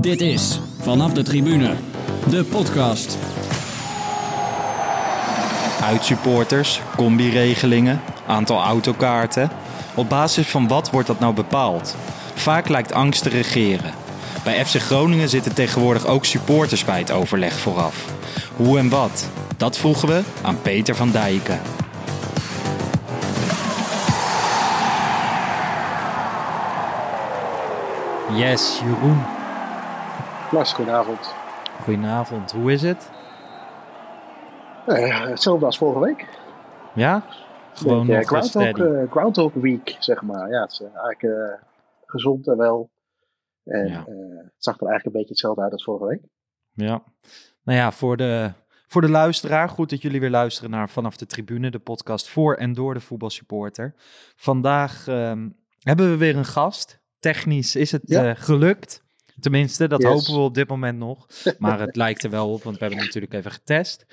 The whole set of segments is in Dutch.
Dit is Vanaf de Tribune, de podcast. Uitsupporters, combi-regelingen, aantal autokaarten. Op basis van wat wordt dat nou bepaald? Vaak lijkt angst te regeren. Bij FC Groningen zitten tegenwoordig ook supporters bij het overleg vooraf. Hoe en wat? Dat vroegen we aan Peter van Dijken. Yes, Jeroen. Lars, goedenavond. Goedenavond. Hoe is het? Uh, hetzelfde als vorige week. Ja? Gewoon Beetje, nog Groundhog, eh, Groundhog Week, zeg maar. Ja, het is eh, eigenlijk eh, gezond en wel. En Ja. eh, het zag er eigenlijk een beetje hetzelfde uit als vorige week. Ja. Nou ja, voor de, voor de luisteraar, goed dat jullie weer luisteren naar Vanaf de Tribune, de podcast voor en door de voetbalsupporter. Vandaag ehm, hebben we weer een gast. Technisch is het Ja. eh, gelukt. Tenminste, dat Yes. hopen we op dit moment nog. Maar het lijkt er wel op, want we hebben het natuurlijk even getest.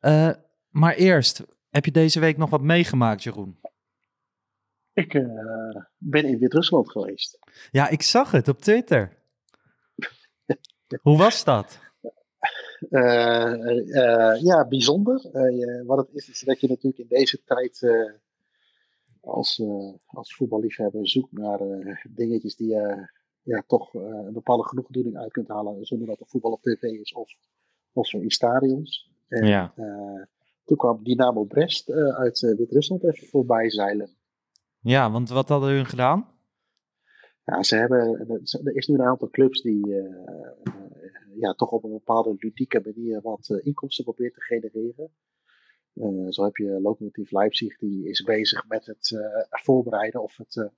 Eh, maar eerst, heb je deze week nog wat meegemaakt, Jeroen? Ik eh, ben in Wit-Rusland geweest. Ja, ik zag het op Twitter. Hoe was dat? Eh, ja, bijzonder. Je- wat het is, is dat je natuurlijk in deze tijd als, als voetballiefhebber zoekt naar dingetjes die je ja, toch eh, een bepaalde genoegdoening uit kunt halen zonder dat er voetbal op tv is of, of zo in stadions. En, Ja. eh, toen kwam Dynamo Brest eh, uit Wit-Rusland even voorbij zeilen. Ja, want wat hadden hun gedaan? Ja, ze hebben, er is nu een aantal clubs die ja, toch op een bepaalde ludieke manier wat inkomsten proberen te genereren. Zo heb je Lokomotief Leipzig, die is bezig met het voorbereiden of het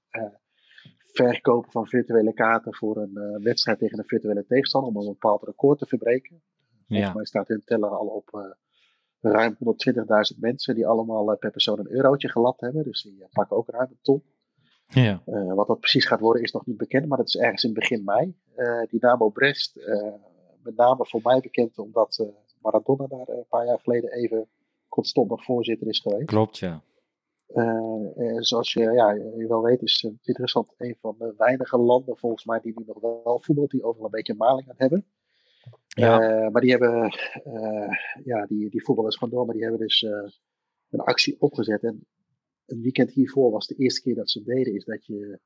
verkopen van virtuele kaarten voor een eh, wedstrijd tegen een virtuele tegenstander om een bepaald record te verbreken. Volgens Ja. mij staat hun teller al op eh, ruim 120.000 mensen die allemaal eh, per persoon een eurotje gelapt hebben. Dus die pakken ook ruim een ton. Ja. Wat dat precies gaat worden is nog niet bekend, maar dat is ergens in begin mei. Eh Dynamo Brest, met name voor mij bekend omdat Maradona daar een paar jaar geleden even kortstondig voorzitter is geweest. Klopt, ja. Eh, eh, zoals je, ja, je wel weet is eh, Wit-Rusland een van de weinige landen volgens mij die nu nog wel voetbal, die overal een beetje maling aan hebben. Ja. Eh, maar die hebben, eh, ja, die, die voetballers gewoon door, maar die hebben dus eh, een actie opgezet. En een weekend hiervoor was de eerste keer dat ze deden, is dat je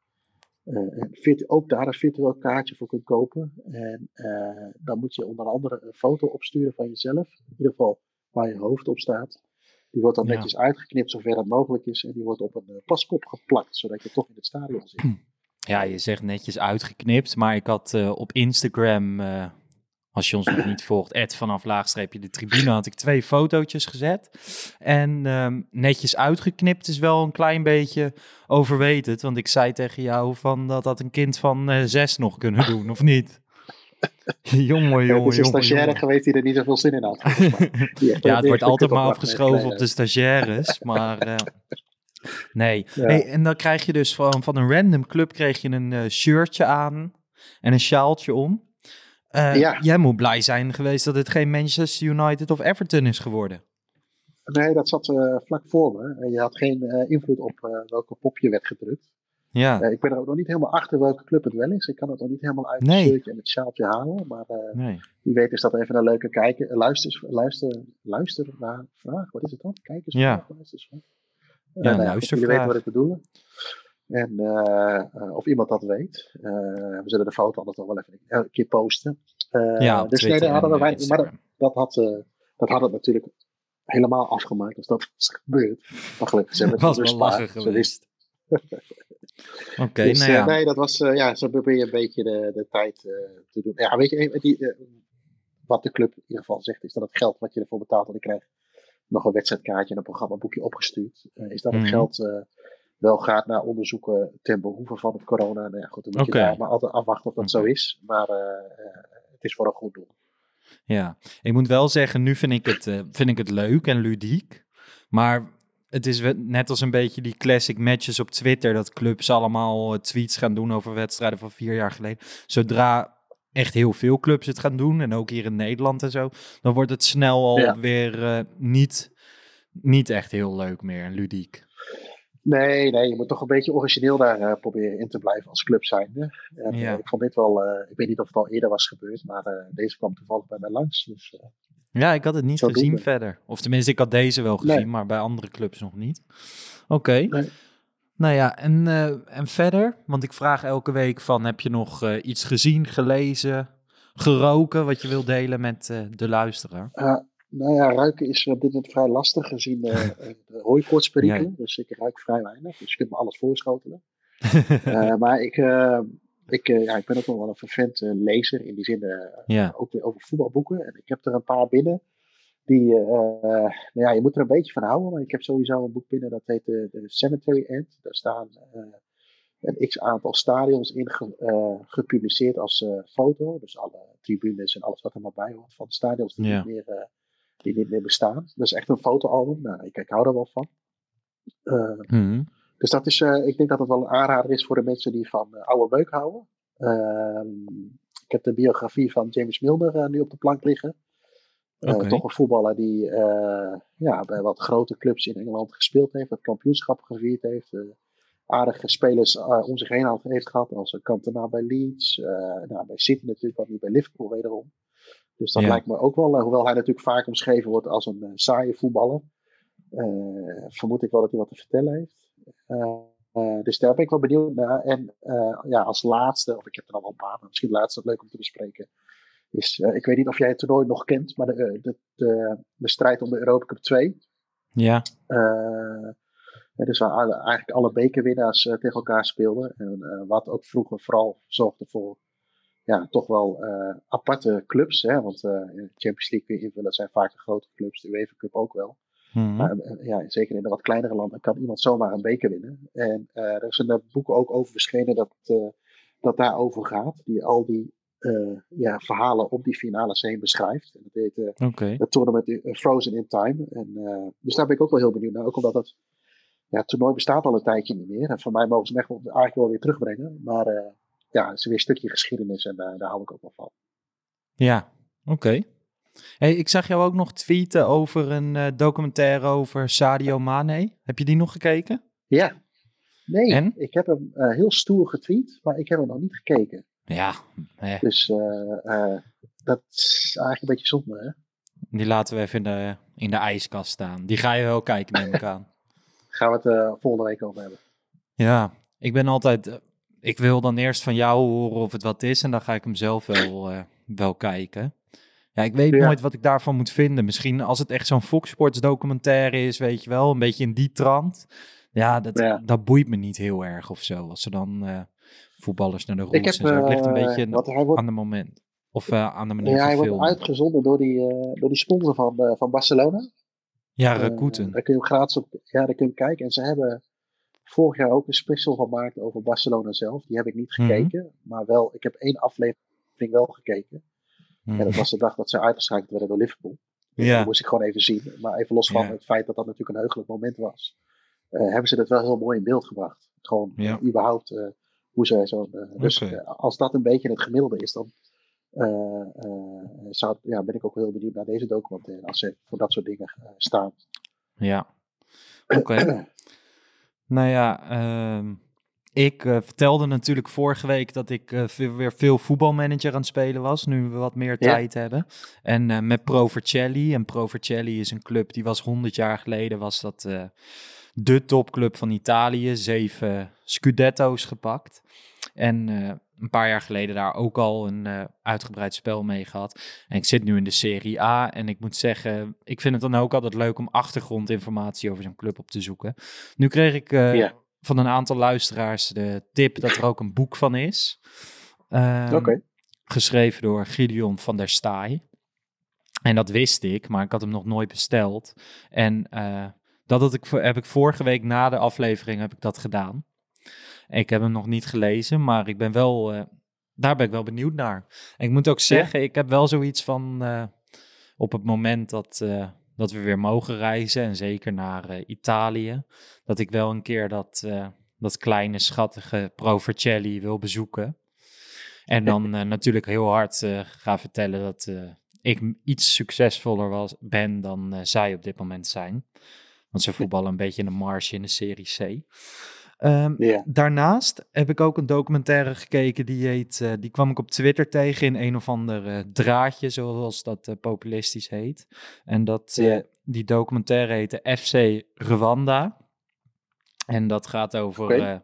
eh, virtu- ook daar een virtueel kaartje voor kunt kopen. En eh, dan moet je onder andere een foto opsturen van jezelf, in ieder geval waar je hoofd op staat. Die wordt dan Ja. netjes uitgeknipt zover dat mogelijk is. En die wordt op een eh, paskop geplakt, zodat je toch in het stadion zit. Ja, je zegt netjes uitgeknipt, maar ik had eh, op Instagram, eh, als je ons nog niet volgt, Ed vanaf laagstreepje de tribune, had ik twee fotootjes gezet. En ehm, netjes uitgeknipt is wel een klein beetje overwetend, want ik zei tegen jou van dat had een kind van zes nog kunnen doen, of niet? jongen, het jongen, is een jongen, stagiaire jongen. geweest die er niet zoveel zin in had. Ja, het wordt altijd maar afgeschoven op de stagiaires, maar eh, nee. Ja. Hey, en dan krijg je dus van, van een random club kreeg je een eh, shirtje aan en een sjaaltje om. Eh, Ja. Jij moet blij zijn geweest dat het geen Manchester United of Everton is geworden. Nee, dat zat eh, vlak voor me. En je had geen eh, invloed op eh, welke pop je werd gedrukt. Ja, Eh, ik ben er ook nog niet helemaal achter welke club het wel is. Ik kan het nog niet helemaal uit Nee. het en het sjaaltje halen. Maar eh, nee. wie weet is dat even een leuke kijken. Luister, luister, luister naar vraag. Wat is het dan? Kijkersvraag? Ja. Luistersvraag? Ja, Eh, een nou luistervraag. Jullie weten wat ik bedoel. En eh, eh, of iemand dat weet. Eh, we zullen de foto anders nog wel even een keer posten. Eh, ja, dus nee, daar hadden we eh, weinig, maar dat, had, eh, dat had het natuurlijk helemaal afgemaakt als dat was gebeurd. Maar gelukkig zijn we Het was is- geweest. Oké, dus, nou eh, ja. nee, dat was, eh, ja, zo probeer je een beetje de, de tijd eh, te doen. Ja, weet je, die, wat de club in ieder geval zegt, is dat het geld wat je ervoor betaalt, want ik krijg nog een wedstrijdkaartje en een programmaboekje opgestuurd, is dat het Mhm. geld wel gaat naar onderzoeken ten behoeve van het corona. Nou ja, goed, dan moet je daar maar altijd afwachten of dat zo is. Maar het is voor een goed doel. Ja, ik moet wel zeggen, nu vind ik het, vind ik het leuk en ludiek. Maar het is net als een beetje die classic matches op Twitter, dat clubs allemaal eh, tweets gaan doen over wedstrijden van vier jaar geleden. Zodra echt heel veel clubs het gaan doen, en ook hier in Nederland en zo, dan wordt het snel al Ja. weer eh, niet, niet echt heel leuk meer en ludiek. Nee, nee, je moet toch een beetje origineel daar uh, proberen in te blijven als club zijnde. En, Ja. ik vond dit wel, eh, ik weet niet of het al eerder was gebeurd, maar eh, deze kwam toevallig bij mij langs. Dus, eh, Ja, ik had het niet Zo gezien verder. Of tenminste, ik had deze wel gezien, Nee. maar bij andere clubs nog niet. Oké. Nee. Nou ja, en, eh, en verder? Want ik vraag elke week van, heb je nog eh, iets gezien, gelezen, geroken, wat je wil delen met eh, de luisteraar? nou ja, ruiken is op dit moment vrij lastig gezien de hooikoortsperikelen. Ja. Dus ik ruik vrij weinig, dus je kunt me alles voorschotelen. Maar ik, ik, eh, ja, ik ben ook nog wel een vervent eh, lezer, in die zin eh, ja, ook weer over voetbalboeken. En ik heb er een paar binnen. Die, nou ja, je moet er een beetje van houden. Maar ik heb sowieso een boek binnen dat heet de, Cemetery End. Daar staan een x aantal stadions in ge- gepubliceerd als foto. Dus alle tribunes en alles wat er maar bij hoort van de stadions die, Ja. niet, meer, die niet meer bestaan. Dat is echt een fotoalbum. Nou, ik, ik hou er wel van. Mhm. Dus dat is, eh, ik denk dat het wel een aanrader is voor de mensen die van eh, oude meuk houden. Ehm, ik heb de biografie van James Milner eh, nu op de plank liggen. Toch een voetballer die ja, bij wat grote clubs in Engeland gespeeld heeft, wat kampioenschap gevierd heeft. aardige spelers om zich heen heeft gehad, als Cantona bij Leeds, nou, bij City natuurlijk, wat nu bij Liverpool wederom. Dus dat Ja. lijkt me ook wel, hoewel hij natuurlijk vaak omschreven wordt als een saaie voetballer, vermoed ik wel dat hij wat te vertellen heeft. Eh, eh, dus daar ben ik wel benieuwd naar. En eh, ja, als laatste, of ik heb er al wel een paar, maar misschien laatste leuk om te bespreken. Is, ik weet niet of jij het toernooi nog kent, maar de, de, de, de strijd om de Europa Cup 2. ja, dus waar alle- eigenlijk alle bekerwinnaars tegen elkaar speelden. En wat ook vroeger vooral zorgde voor ja, toch wel aparte clubs. Hè? Want Champions League weer invullen zijn vaak de grote clubs, de UEFA Cup ook wel. Mhm. Maar eh, ja, zeker in de wat kleinere landen kan iemand zomaar een beker winnen. En eh, er is een eh, boek ook over verschenen dat, dat daarover gaat. Die al die ja, verhalen op die finales heen beschrijft. En dat heet het toernooi eh, Frozen in Time. En, dus daar ben ik ook wel heel benieuwd naar. Ook omdat het, ja, het toernooi bestaat al een tijdje niet meer. En voor mij mogen ze hem echt wel, eigenlijk wel weer terugbrengen. Maar ja, het is weer een stukje geschiedenis en daar daar hou ik ook wel van. Ja, oké. Hey, ik zag jou ook nog tweeten over een eh, documentaire over Sadio Mane. Heb je die nog gekeken? Ja, nee, En? ik heb hem eh, heel stoer getweet, maar ik heb hem nog niet gekeken. Ja, Dus eh, dat is eigenlijk een beetje zonde, hè? die laten we even in de, in de ijskast staan. Die ga je wel kijken, neem ik aan. Gaan we het volgende week over hebben. Ja, ik ben altijd. Ik wil dan eerst van jou horen of het wat is en dan ga ik hem zelf wel, wel kijken. Ja, ik weet Ja. nooit wat ik daarvan moet vinden. Misschien als het echt zo'n Fox Sports documentaire is, weet je wel, een beetje in die trant. Ja, dat, Ja. dat boeit me niet heel erg of zo. Als ze dan eh, voetballers naar de heb, en zo. Het ligt een eh, beetje wordt, aan de moment. Of eh, aan de manier ja, van hij wordt uitgezonden door die, door die sponsor van, van Barcelona. Ja, Rakuten. daar kun je hem gratis op, ja, daar kun je kijken. En ze hebben vorig jaar ook een special gemaakt over Barcelona zelf. Die heb ik niet Mhm. gekeken, maar wel, ik heb één aflevering wel gekeken. En dat was de dag dat ze uitgeschakeld werden door Liverpool. Dus Ja. Dat moest ik gewoon even zien. Maar even los van Ja. het feit dat dat natuurlijk een heugelijk moment was. eh, hebben ze dat wel heel mooi in beeld gebracht. Gewoon Ja. eh, überhaupt eh, hoe ze zo. dus als dat een beetje het gemiddelde is, dan zou, ja, ben ik ook heel benieuwd naar deze documentaire. Als ze voor dat soort dingen staan. Ja. Oké. nou ja, ehm, ik eh, vertelde natuurlijk vorige week dat ik eh, weer veel voetbalmanager aan het spelen was, nu we wat meer Ja. tijd hebben. En eh, met Pro Vercelli. En Pro Vercelli is een club die was 100 jaar geleden, was dat de topclub van Italië. Zeven Scudetto's gepakt. En een paar jaar geleden daar ook al een uitgebreid spel mee gehad. En ik zit nu in de Serie A en ik moet zeggen, ik vind het dan ook altijd leuk om achtergrondinformatie over zo'n club op te zoeken. Nu kreeg ik Ja. Van een aantal luisteraars de tip dat er ook een boek van is. Ehm, Oké. Geschreven door Gideon van der Staaij. En dat wist ik, maar ik had hem nog nooit besteld. En eh, dat had ik, heb ik vorige week na de aflevering heb ik dat gedaan. Ik heb hem nog niet gelezen, maar ik ben wel, eh, daar ben ik wel benieuwd naar. En ik moet ook zeggen, ik heb wel zoiets van, eh, op het moment dat, dat we weer mogen reizen, en zeker naar eh, Italië, dat ik wel een keer dat, eh, dat kleine, schattige Provercelli wil bezoeken. En dan eh, natuurlijk heel hard ga vertellen dat ik iets succesvoller was, ben dan zij op dit moment zijn. Want ze voetballen een beetje in de marge in de Serie C. Ehm. Daarnaast heb ik ook een documentaire gekeken die heet, eh, die kwam ik op Twitter tegen in een of ander eh, draadje, zoals dat eh, populistisch heet. En dat, die documentaire heette FC Rwanda. En dat gaat over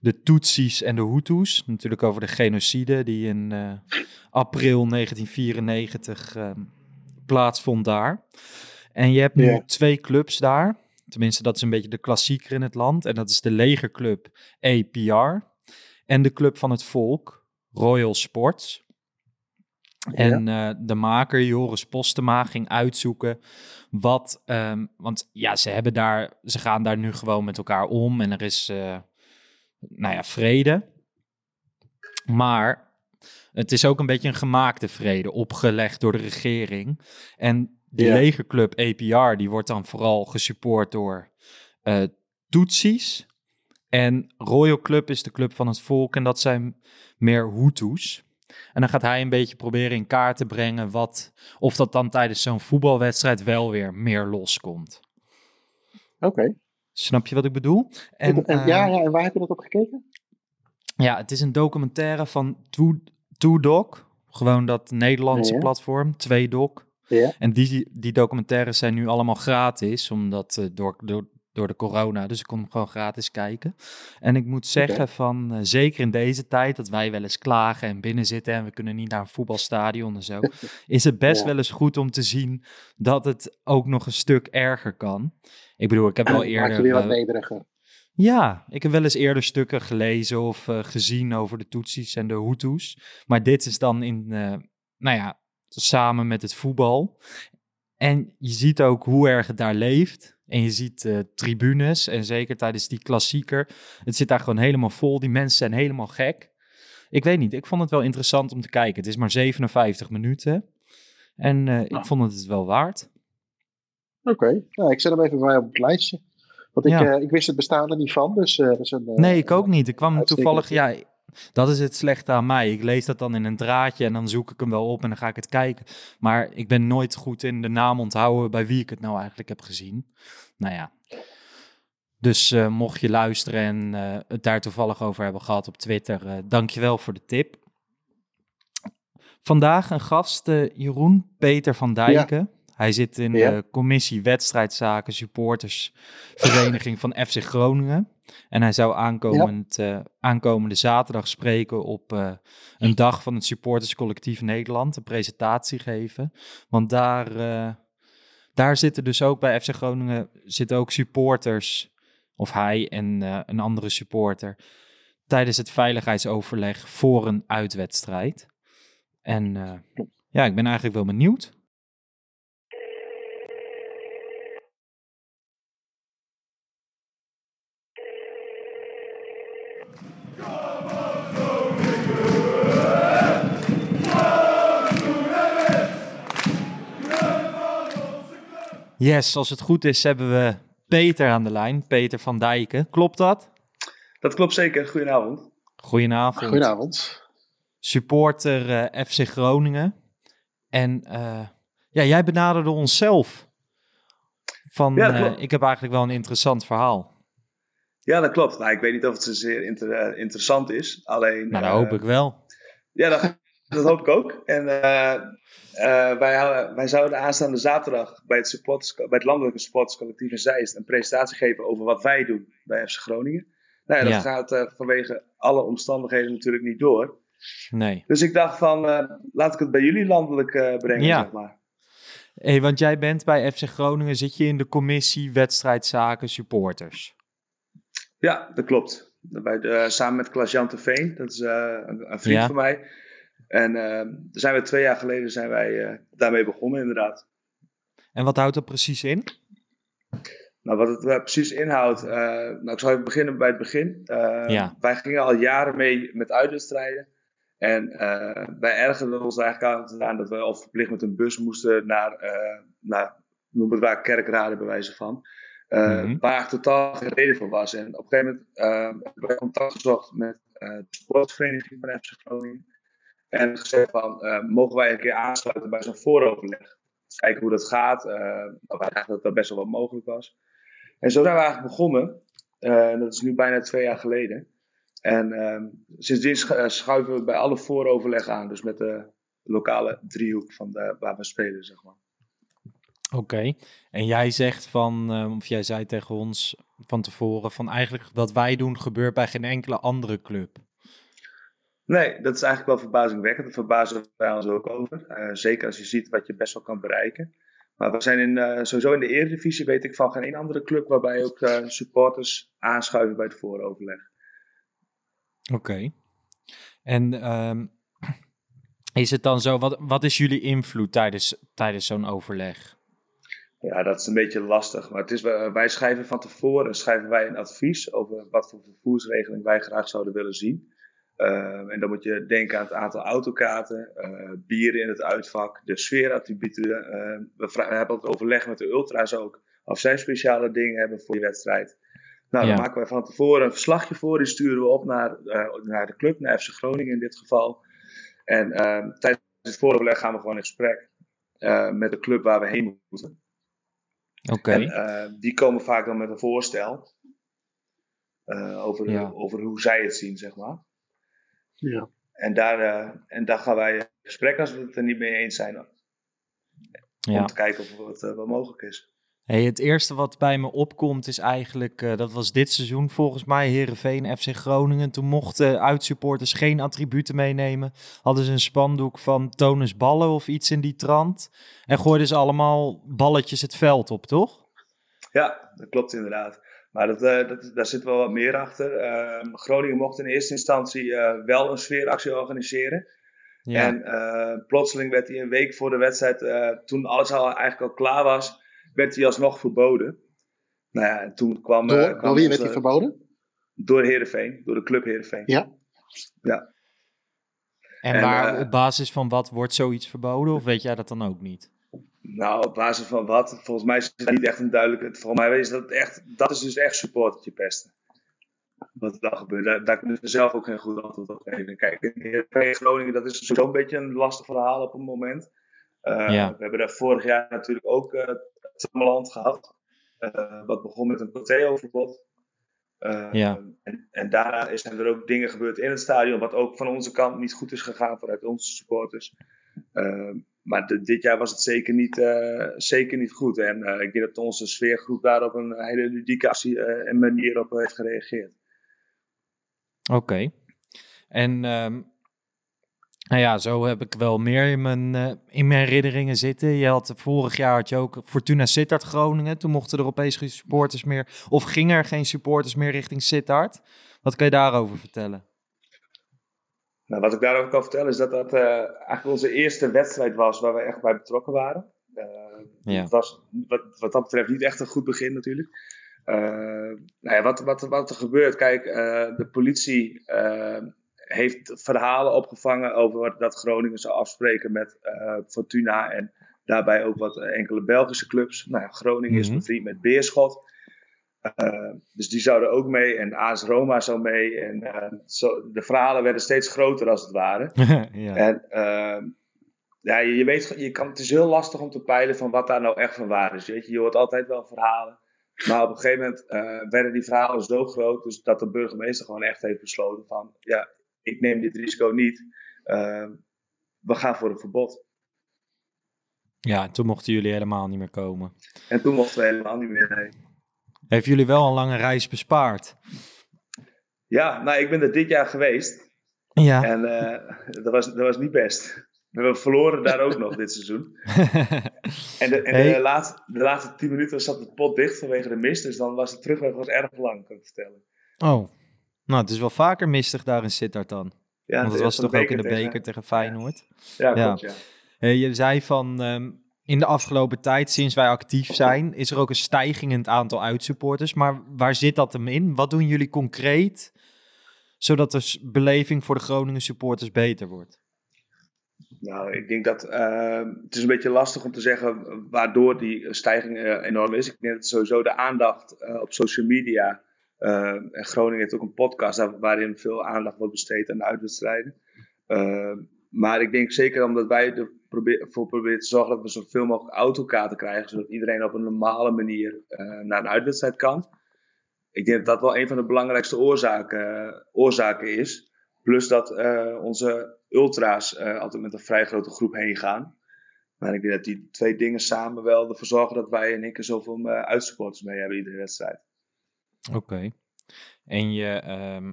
de Tutsis en de Hutus. Natuurlijk over de genocide die in april 1994 ehm, plaatsvond daar. En je hebt nu twee clubs daar. Tenminste, dat is een beetje de klassieker in het land. En dat is de legerclub APR. En de club van het volk, Royal Sports. En eh, de maker, Joris Postema, ging uitzoeken wat... ehm, want ja, ze, hebben daar, ze gaan daar nu gewoon met elkaar om. En er is, eh, nou ja, vrede. Maar het is ook een beetje een gemaakte vrede, opgelegd door de regering. En die Ja. legerclub APR, die wordt dan vooral gesupport door eh Tutsis. En Royal Club is de club van het volk en dat zijn meer Hutus. En dan gaat hij een beetje proberen in kaart te brengen wat, of dat dan tijdens zo'n voetbalwedstrijd wel weer meer loskomt. Oké. Snap je wat ik bedoel? En, En, eh, ja, ja, en waar heb je dat op gekeken? Ja, het is een documentaire van Two- TwoDoc. Gewoon dat Nederlandse Ja. platform, Tweedoc. Ja. En die, die documentaires zijn nu allemaal gratis, omdat eh, door, door, door de corona. Dus ik kon hem gewoon gratis kijken. En ik moet zeggen van, eh, zeker in deze tijd, dat wij wel eens klagen en binnen zitten en we kunnen niet naar een voetbalstadion en zo, is het best Ja. wel eens goed om te zien dat het ook nog een stuk erger kan. Ik bedoel, ik heb wel Maak je eerder... wat eh, ja, ik heb wel eens eerder stukken gelezen of gezien over de Tutsis en de Hutus. Maar dit is dan in, nou ja, samen met het voetbal. En je ziet ook hoe erg het daar leeft. En je ziet eh, tribunes en zeker tijdens die klassieker. Het zit daar gewoon helemaal vol. Die mensen zijn helemaal gek. Ik weet niet, ik vond het wel interessant om te kijken. Het is maar 57 minuten. En eh, ik Ah. vond het het wel waard. Oké, nou, ik zet hem even bij op het lijstje. Want ik, Ja. eh, ik wist het bestaan er niet van, dus dat is een... Nee, ik ook niet. Ik kwam toevallig, ja, dat is het slechte aan mij. Ik lees dat dan in een draadje en dan zoek ik hem wel op en dan ga ik het kijken. Maar ik ben nooit goed in de naam onthouden bij wie ik het nou eigenlijk heb gezien. Nou ja. Dus eh, mocht je luisteren en eh, het daar toevallig over hebben gehad op Twitter, eh dankjewel voor de tip. Vandaag een gast, Jeroen Peter van Dijken. Hij zit in Ja. de commissie wedstrijdzaken supportersvereniging van FC Groningen. En hij zou aankomend, eh, aankomende zaterdag spreken op eh, een dag van het supporterscollectief Nederland. Een presentatie geven. Want daar, eh, daar zitten dus ook bij FC Groningen zitten ook supporters. Of hij en een andere supporter. Tijdens het veiligheidsoverleg voor een uitwedstrijd. En ja, ik ben eigenlijk wel benieuwd. Yes, als het goed is hebben we Peter aan de lijn. Peter van Dijken. Klopt dat? Dat klopt zeker. Goedenavond. Goedenavond. Goedenavond. Supporter eh, FC Groningen. En eh, ja, jij benaderde ons zelf. Van, Ja, eh, ik heb eigenlijk wel een interessant verhaal. Ja, dat klopt. Nou, ik weet niet of het zozeer inter- eh, interessant is. Alleen. Nou, dat hoop ik wel. Ja, dat, dat hoop ik ook. En eh, eh, wij, wij zouden aanstaande zaterdag bij het, supporters, bij het landelijke supporterscollectief in Zeist een presentatie geven over wat wij doen bij FC Groningen. Nou ja, dat Ja. gaat eh, vanwege alle omstandigheden natuurlijk niet door. Nee. Dus ik dacht van, laat ik het bij jullie landelijk brengen, Ja. zeg maar. Hey, want jij bent bij FC Groningen, zit je in de commissie wedstrijdzaken supporters. Ja, dat klopt. Bij de, samen met Klaas-Jan Veen, dat is een, een vriend Ja. van mij. En daar zijn we twee jaar geleden zijn wij eh, daarmee begonnen, inderdaad. En wat houdt dat precies in? Nou, wat het precies inhoudt, eh, nou, ik zal even beginnen bij het begin. Eh, Ja. Wij gingen al jaren mee met uitwedstrijden. En eh, wij ergerden ons eigenlijk aan dat we al verplicht met een bus moesten naar, naar noem het waar, kerkraden bij wijze van. Mhm. Waar totaal geen reden voor was. En op een gegeven moment eh, hebben we contact gezocht met de sportvereniging van FC Groningen. En gezegd van, eh, mogen wij een keer aansluiten bij zo'n vooroverleg? Kijken hoe dat gaat. Eh, nou, wij dachten dat dat best wel wat mogelijk was. En zo zijn we eigenlijk begonnen. Uh, dat is nu bijna twee jaar geleden. En uh, sindsdien schuiven we bij alle vooroverleg aan. Dus met de lokale driehoek van de, waar we spelen, zeg maar. Oké, en jij zegt van, uh, of jij zei tegen ons van tevoren, van eigenlijk wat wij doen gebeurt bij geen enkele andere club. Nee, dat is eigenlijk wel verbazingwekkend. Daar verbazen wij ons ook over. Uh, zeker als je ziet wat je best wel kan bereiken. Maar we zijn in, uh, sowieso in de Eredivisie, weet ik van geen één andere club waarbij ook uh, supporters aanschuiven bij het vooroverleg. Oké. Okay. En um, is het dan zo, wat, wat is jullie invloed tijdens, tijdens zo'n overleg? Ja, dat is een beetje lastig. Maar het is, wij schrijven van tevoren schrijven wij een advies over wat voor vervoersregeling wij graag zouden willen zien. Uh, en dan moet je denken aan het aantal autokaarten, uh, bieren in het uitvak, de sfeerattributen. Uh, we, we, hebben het overleg met de ultra's ook. Of zij speciale dingen hebben voor je wedstrijd. Nou, ja. dan maken wij van tevoren een verslagje voor. Die sturen we op naar, naar de club, naar FC Groningen in dit geval. En ehm, tijdens het vooroverleg gaan we gewoon in gesprek met de club waar we heen moeten. Oké. Okay. die komen vaak dan met een voorstel. over, ja. over hoe zij het zien, zeg maar. Ja. En, daar, uh, en daar gaan wij in gesprek als we het er niet mee eens zijn. Om ja. te kijken of wat, uh, wat mogelijk is. Hey, het eerste wat bij me opkomt is eigenlijk, uh, dat was dit seizoen volgens mij, Herenveen, FC Groningen. Toen mochten uitsupporters geen attributen meenemen. Hadden ze een spandoek van tonus ballen of iets in die trant. En gooiden ze allemaal balletjes het veld op, toch? Ja, dat klopt inderdaad. Maar dat, uh, dat, daar zit wel wat meer achter. Uh, Groningen mocht in eerste instantie uh, wel een sfeeractie organiseren. Ja. En uh, plotseling werd hij een week voor de wedstrijd, toen alles al, eigenlijk al klaar was, werd hij alsnog verboden. Nou ja, en toen kwam... Door, kwam door wie werd hij verboden? Door Heerenveen, door de club Heerenveen. Ja. Ja. En, en waar, op basis van wat wordt zoiets verboden? Of weet jij dat dan ook niet? Nou, op basis van wat? Volgens mij is het niet echt een duidelijke. Volgens mij is dat echt. Dat is dus echt supportertje pesten. Wat er dan gebeurt. Daar, daar kunnen we zelf ook geen goed antwoord op geven. Kijk, in Groningen, dat is sowieso een beetje een lastig verhaal op het moment. Uh, ja. We hebben daar vorig jaar natuurlijk ook uh, gehad. Uh, wat begon met een Proteo-verbod. ja. en, en daarna zijn er ook dingen gebeurd in het stadion. Wat ook van onze kant niet goed is gegaan vanuit onze supporters maar dit jaar was het zeker niet, uh, zeker niet goed. En uh, ik denk dat onze sfeergroep daar op een hele ludieke uh, en manier op heeft gereageerd. Oké. En um, nou ja, zo heb ik wel meer in mijn, in mijn herinneringen zitten. Je had vorig jaar had je ook Fortuna Sittard Groningen. Toen mochten er opeens geen supporters meer, of gingen er geen supporters meer richting Sittard. Wat kan je daarover vertellen? Nou, wat ik daarover kan vertellen is dat dat uh, eigenlijk onze eerste wedstrijd was waar we echt bij betrokken waren. Uh, ja. Het was wat, wat, dat betreft niet echt een goed begin natuurlijk. Uh, nou ja, wat, wat, wat er gebeurt, kijk, de politie heeft verhalen opgevangen over dat Groningen zou afspreken met Fortuna en daarbij ook wat enkele Belgische clubs. Nou ja, Groningen mm -hmm. is Mhm. bevriend met Beerschot. Uh, dus die zouden ook mee en AS Roma zou mee. En uh, zo, de verhalen werden steeds groter als het ware. ja. En uh, ja, je, je, weet, je kan, het is heel lastig om te peilen van wat daar nou echt van waar is. Weet je? je hoort altijd wel verhalen. Maar op een gegeven moment werden die verhalen zo groot. Dus dat de burgemeester gewoon echt heeft besloten van... Ja, ik neem dit risico niet. we gaan voor een verbod. Ja, toen mochten jullie helemaal niet meer komen. En toen mochten we helemaal niet meer, nee. Heeft jullie wel een lange reis bespaard? Ja, nou, ik ben er dit jaar geweest. Ja. En uh, dat, was, dat was niet best. We verloren daar ook nog dit seizoen. En, de, en hey. de, laatste, de laatste tien minuten zat het pot dicht vanwege de mist. Dus dan was de terugweg was erg lang, kan ik vertellen. Oh, nou, het is wel vaker mistig daar in Sittard dan. Ja, Want het was toch ook in de beker tegen, tegen Feyenoord? Ja, ja. klopt, ja. Hey, je zei van... Um, in de afgelopen tijd, sinds wij actief zijn, is er ook een stijging in het aantal uitsupporters. Maar waar zit dat hem in? Wat doen jullie concreet, zodat de beleving voor de Groningen supporters beter wordt? Nou, ik denk dat uh, het is een beetje lastig om te zeggen waardoor die stijging uh, enorm is. Ik denk dat sowieso de aandacht uh, op social media. en Groningen heeft ook een podcast waarin veel aandacht wordt besteed aan de uitwedstrijden. maar ik denk zeker omdat wij de probeer, voor proberen te zorgen dat we zoveel mogelijk autokaarten krijgen, zodat iedereen op een normale manier naar een uitwedstrijd kan. Ik denk dat dat wel een van de belangrijkste oorzaken, oorzaken is. Plus dat onze ultra's altijd met een vrij grote groep heen gaan. Maar ik denk dat die twee dingen samen wel ervoor zorgen dat wij in één keer zoveel uh, uitsporters mee hebben iedere wedstrijd. Oké. En je, ehm,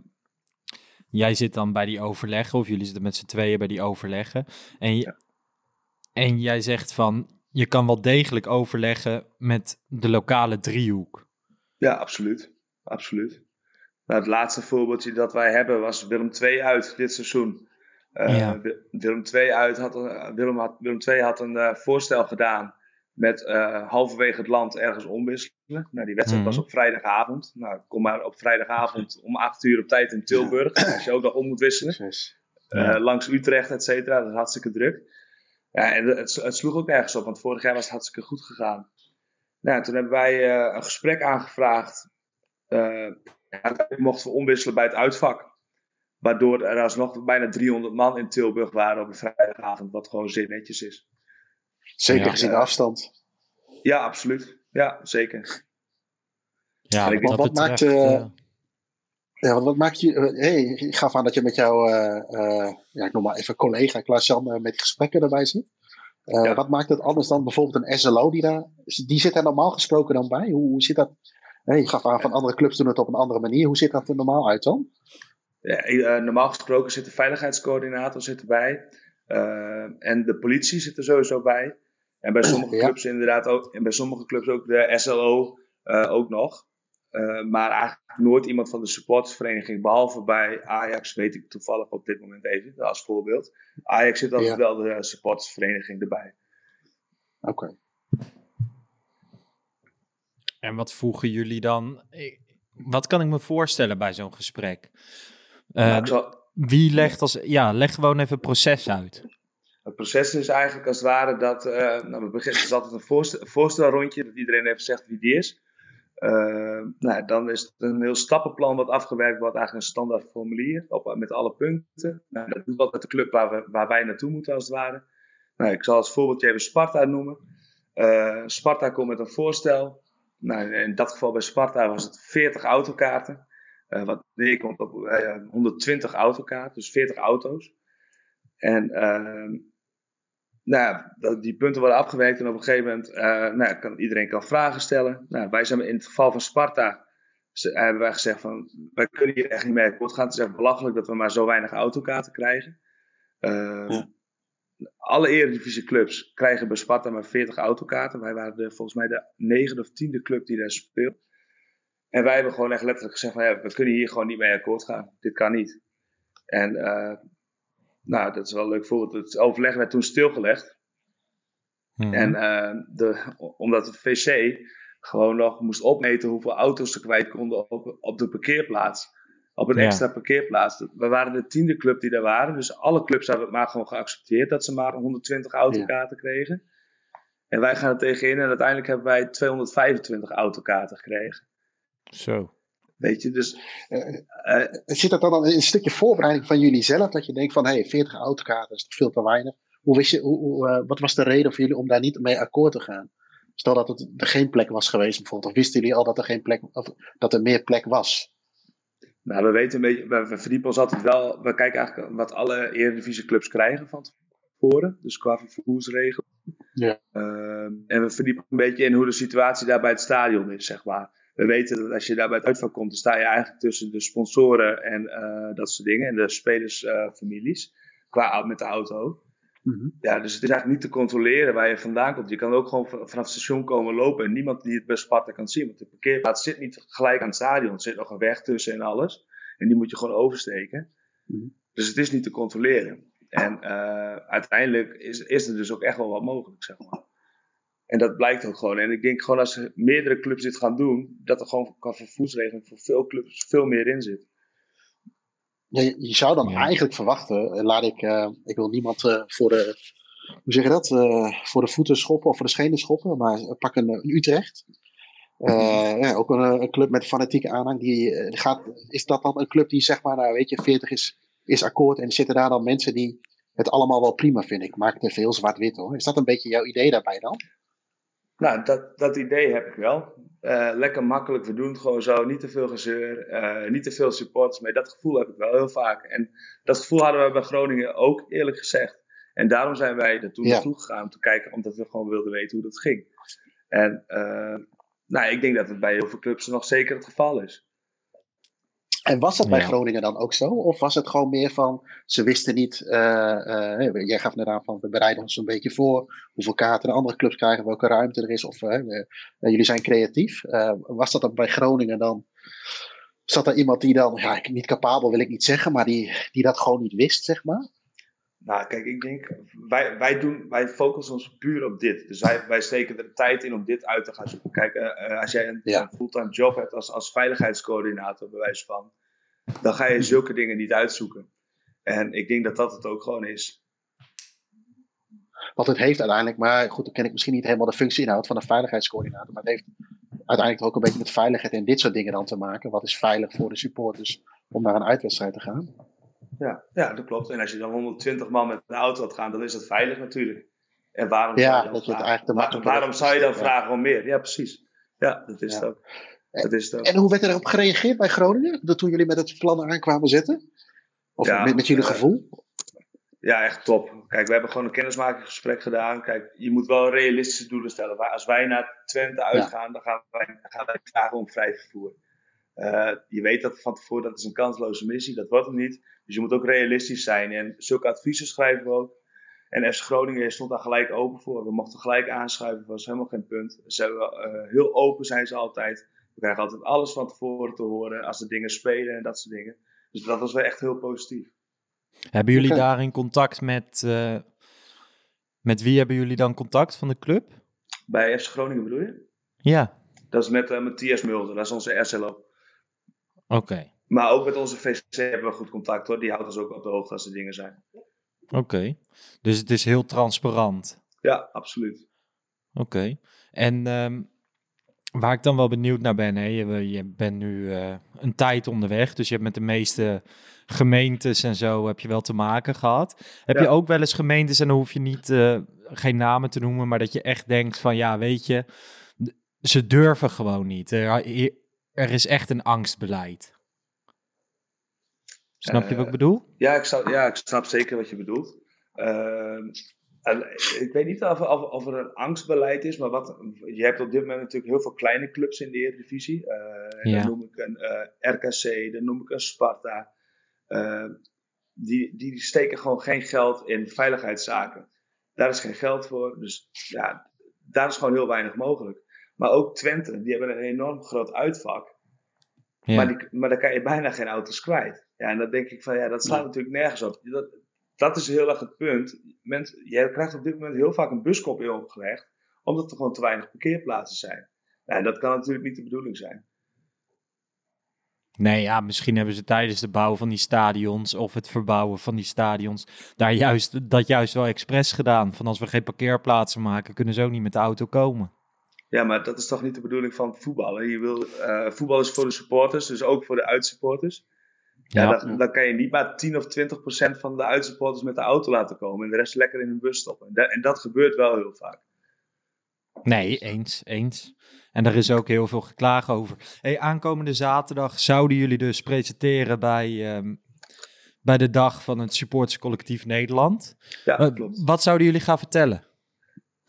jij zit dan bij die overleggen, of jullie zitten met z'n tweeën bij die overleggen. En, je, en jij zegt van, je kan wel degelijk overleggen met de lokale driehoek. Ja, absoluut. Absoluut. Nou, het laatste voorbeeldje dat wij hebben was Willem II uit dit seizoen. Uh, Willem II uit had, Willem, had, Willem II had een uh, voorstel gedaan met uh, halverwege het land ergens omwisselen. Nou, die wedstrijd was mhm. op vrijdagavond. Nou, kom maar op vrijdagavond om 8 uur op tijd in Tilburg. Als je ook nog om moet wisselen. Ja. Langs Utrecht, et cetera. Dat is hartstikke druk. Ja, en het, het, sloeg ook nergens op, want vorig jaar was het hartstikke goed gegaan. Nou, toen hebben wij een gesprek aangevraagd. ja, mochten we omwisselen bij het uitvak. Waardoor er alsnog bijna 300 man in Tilburg waren op een vrijdagavond, wat gewoon zeer netjes is. Zeker gezien de afstand. Ja, absoluut. Ja, zeker. Ja, wat, wat maakt, uh, ja, wat maakt je. Uh, hey, ik gaf aan dat je met jouw, uh, ja, ik noem maar even collega Klaas-Jan met gesprekken erbij zit. Ja. Wat maakt het anders dan bijvoorbeeld een SLO die daar. Die zit er normaal gesproken dan bij? Hoe, hoe zit dat? Hey, je gaf aan van andere clubs doen het op een andere manier. Hoe ziet dat er normaal uit dan? Ja, normaal gesproken zit de veiligheidscoördinator zit erbij. en de politie zit er sowieso bij. En bij sommige clubs inderdaad ook, en bij sommige clubs ook de SLO uh, ook nog. Uh, maar eigenlijk nooit iemand van de supportersvereniging, behalve bij Ajax, weet ik toevallig op dit moment even, als voorbeeld. Ajax zit altijd wel de supportersvereniging erbij. Oké. En wat voegen jullie dan? Wat kan ik me voorstellen bij zo'n gesprek? Uh, zal... Wie legt als. Ja, leg gewoon even het proces uit. Het proces is eigenlijk als het ware dat, uh, nou, we beginnen, het is altijd een voorstel, voorstelrondje, dat iedereen even zegt wie die is. Uh, nou, dan is een heel stappenplan wat afgewerkt wordt, eigenlijk een standaard formulier op, met alle punten. Nou, dat doet wat met de club waar, we, waar wij naartoe moeten als het ware. Nou, ik zal als voorbeeldje even Sparta noemen. Uh, Sparta komt met een voorstel. Nou, in dat geval bij Sparta was het 40 autokaarten. Uh, wat neerkomt op 120 autokaarten, dus 40 auto's. En ehm, nou, die punten worden afgewerkt en op een gegeven moment uh, nou, kan, iedereen kan vragen stellen. Nou, wij zijn in het geval van Sparta hebben wij gezegd van wij kunnen hier echt niet mee akkoord gaan. Het is echt belachelijk dat we maar zo weinig autokaarten krijgen. Uh, ja. Alle eredivisieclubs krijgen bij Sparta maar 40 autokaarten. Wij waren de, volgens mij de negende of tiende club die daar speelt. En wij hebben gewoon echt letterlijk gezegd van ja, we kunnen hier gewoon niet mee akkoord gaan. Dit kan niet. En uh, nou, dat is wel leuk voorbeeld. Het overleg werd toen stilgelegd. Mhm. En uh, de, omdat het VC gewoon nog moest opmeten hoeveel auto's ze kwijt konden op, op de parkeerplaats. Op een extra parkeerplaats. We waren de tiende club die daar waren. Dus alle clubs hebben het maar gewoon geaccepteerd dat ze maar 120 autokaarten kregen. En wij gaan er tegenin en uiteindelijk hebben wij 225 autokaarten gekregen. Zo. Weet je, dus uh, uh, zit dat dan in een stukje voorbereiding van jullie zelf? Dat je denkt van, hé, hey, 40 autokaarten is toch veel te weinig. Hoe wist je, hoe, uh, wat was de reden voor jullie om daar niet mee akkoord te gaan? Stel dat het, er geen plek was geweest bijvoorbeeld. Of wisten jullie al dat er, geen plek, of dat er meer plek was? Nou, we weten een beetje, we verdiepen ons altijd wel, we kijken eigenlijk wat alle Eredivisieclubs krijgen van tevoren. Dus qua vervoersregel. Ja. Ehm, en we verdiepen een beetje in hoe de situatie daar bij het stadion is, zeg maar we weten dat als je daar bij het uitvak komt, dan sta je eigenlijk tussen de sponsoren en uh, dat soort dingen. En de spelersfamilies. Uh, qua met de auto. Mm -hmm. Ja, dus het is eigenlijk niet te controleren waar je vandaan komt. Je kan ook gewoon vanaf het station komen lopen en niemand die het bij Sparta kan zien. Want de parkeerplaats zit niet gelijk aan het stadion. Er zit nog een weg tussen en alles. En die moet je gewoon oversteken. Mm -hmm. Dus het is niet te controleren. En uh, uiteindelijk is, is er dus ook echt wel wat mogelijk, zeg maar. En dat blijkt ook gewoon. En ik denk gewoon als meerdere clubs dit gaan doen, dat er gewoon qua vervoersregeling voor veel clubs veel meer in zit. Ja, je zou dan eigenlijk verwachten, eh, laat ik, uh, ik wil niemand uh, voor de, hoe zeg je dat, uh, voor de voeten schoppen of voor de schenen schoppen, maar pak een, een Utrecht. ja, ook een, een, club met fanatieke aanhang, die gaat, is dat dan een club die zeg maar, nou weet je, 40 is, is akkoord en zitten daar dan mensen die het allemaal wel prima vind. Ik maak te veel zwart-wit hoor. Is dat een beetje jouw idee daarbij dan? Nou, dat, dat idee heb ik wel. Uh, lekker makkelijk, we doen het gewoon zo. Niet te veel gezeur, uh, niet te veel supporters mee. Dat gevoel heb ik wel heel vaak. En dat gevoel hadden we bij Groningen ook eerlijk gezegd. En daarom zijn wij er toen ja. naartoe gegaan om te kijken, omdat we gewoon wilden weten hoe dat ging. En uh, nou, ik denk dat het bij heel veel clubs nog zeker het geval is. En was dat bij Groningen dan ook zo? Of was het gewoon meer van, ze wisten niet, uh, uh, jij gaf net aan van, we bereiden ons een beetje voor, hoeveel kaarten de andere clubs krijgen, welke ruimte er is, of uh, jullie zijn creatief. was dat dan bij Groningen dan, zat er iemand die dan, ja, niet capabel wil ik niet zeggen, maar die, die dat gewoon niet wist, zeg maar? Nou, kijk, ik denk, wij, wij, doen, wij focussen ons puur op dit. Dus wij, wij steken er tijd in om dit uit te gaan zoeken. Kijk, uh, als jij een, ja. fulltime job hebt als, als veiligheidscoördinator, bij wijze van, dan ga je zulke dingen niet uitzoeken. En ik denk dat dat het ook gewoon is. Wat het heeft uiteindelijk, maar goed, dan ken ik misschien niet helemaal de functieinhoud van een veiligheidscoördinator, maar het heeft uiteindelijk ook een beetje met veiligheid en dit soort dingen dan te maken. Wat is veilig voor de supporters om naar een uitwedstrijd te gaan? Ja, ja, dat klopt. En als je dan 120 man met de auto gaat gaan, dan is dat veilig natuurlijk. En waarom ja, zou je dan, dat je het vragen, eigenlijk Waar, waarom zou je dan vragen om meer? Ja, precies. Ja, dat is Ja. het ook. Dat is. En hoe werd erop gereageerd bij Groningen? Dat toen jullie met het plan aankwamen zetten? Of Ja, met, met jullie eh, gevoel? Ja, echt top. Kijk, we hebben gewoon een kennismakingsgesprek gedaan. Kijk, je moet wel realistische doelen stellen. Waar- Als wij naar Twente uitgaan, dan gaan wij, gaan wij vragen om vrij vervoer. Eh, je weet dat van tevoren, dat is een kansloze missie. Dat wordt het niet. Dus je moet ook realistisch zijn. En zulke adviezen schrijven we ook. En FC Groningen stond daar gelijk open voor. We mochten gelijk aanschuiven, was helemaal geen punt. Ze hebben, eh, heel open zijn ze altijd. We krijgen altijd alles van tevoren te horen als er dingen spelen en dat soort dingen. Dus dat was wel echt heel positief. Hebben jullie daarin contact met... eh, met wie hebben jullie dan contact van de club? Bij FC Groningen bedoel je? Ja, Dat is met eh, Matthias Mulder, dat is onze RCLO. oké. Maar ook met onze VC hebben we goed contact hoor. Die houdt ons ook op de hoogte als er dingen zijn. Oké. Dus het is heel transparant. Ja, absoluut. Oké. En ehm, waar ik dan wel benieuwd naar ben, hè, je, je bent nu eh, een tijd onderweg, dus je hebt met de meeste gemeentes en zo heb je wel te maken gehad. Heb Ja. je ook wel eens gemeentes, en dan hoef je niet, eh, geen namen te noemen, maar dat je echt denkt van, ja, weet je, ze durven gewoon niet. Er, er is echt een angstbeleid. Snap je wat ik Eh, bedoel? Ja, ik snap, ja, ik snap zeker wat je bedoelt. Ehm, ik weet niet of, of, of er een angstbeleid is, maar wat, je hebt op dit moment natuurlijk heel veel kleine clubs in de Eredivisie. Eh, en Ja. Dan noem ik een eh, RKC, dan noem ik een Sparta. Eh, die, die steken gewoon geen geld in veiligheidszaken. Daar is geen geld voor, dus ja, daar is gewoon heel weinig mogelijk. Maar ook Twente, die hebben een enorm groot uitvak. Ja. Maar, die, maar dan kan je bijna geen auto's kwijt. Ja, en dan denk ik van ja, dat slaat natuurlijk nergens op. Dat, dat is heel erg het punt. Mensen, jij krijgt op dit moment heel vaak een buskop in opgelegd, omdat er gewoon te weinig parkeerplaatsen zijn. En dat kan natuurlijk niet de bedoeling zijn. Nee, ja, misschien hebben ze tijdens de bouw van die stadions of het verbouwen van die stadions daar juist, dat juist wel expres gedaan. Van als we geen parkeerplaatsen maken, kunnen ze ook niet met de auto komen. Ja, maar dat is toch niet de bedoeling van voetballen. Je wil, eh, voetbal is voor de supporters, dus ook voor de uitsupporters. Ja, Ja, dan, dan kan je niet maar 10 of 20 procent van de uitsupporters met de auto laten komen en de rest lekker in een bus stoppen. En dat, en dat gebeurt wel heel vaak. nee, eens, eens. En er is ook heel veel geklaag over. Hey, aankomende zaterdag zouden jullie dus presenteren bij, ehm, bij de dag van het supporterscollectief Nederland. Ja, Eh, klopt. wat zouden jullie gaan vertellen?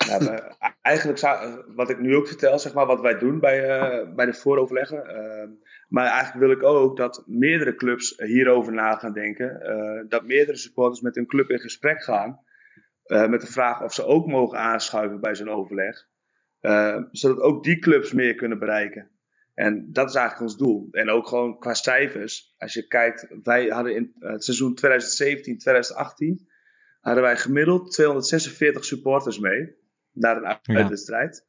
Ja, maar eigenlijk zou, wat ik nu ook vertel, zeg maar, wat wij doen bij, eh, bij de vooroverleggen. eh, maar eigenlijk wil ik ook dat meerdere clubs hierover na gaan denken. eh, dat meerdere supporters met hun club in gesprek gaan. eh, met de vraag of ze ook mogen aanschuiven bij zo'n overleg. eh, zodat ook die clubs meer kunnen bereiken. En dat is eigenlijk ons doel. En ook gewoon qua cijfers. Als je kijkt, wij hadden in het seizoen 2017-2018 hadden wij gemiddeld 246 supporters mee naar een Ja. uitwedstrijd.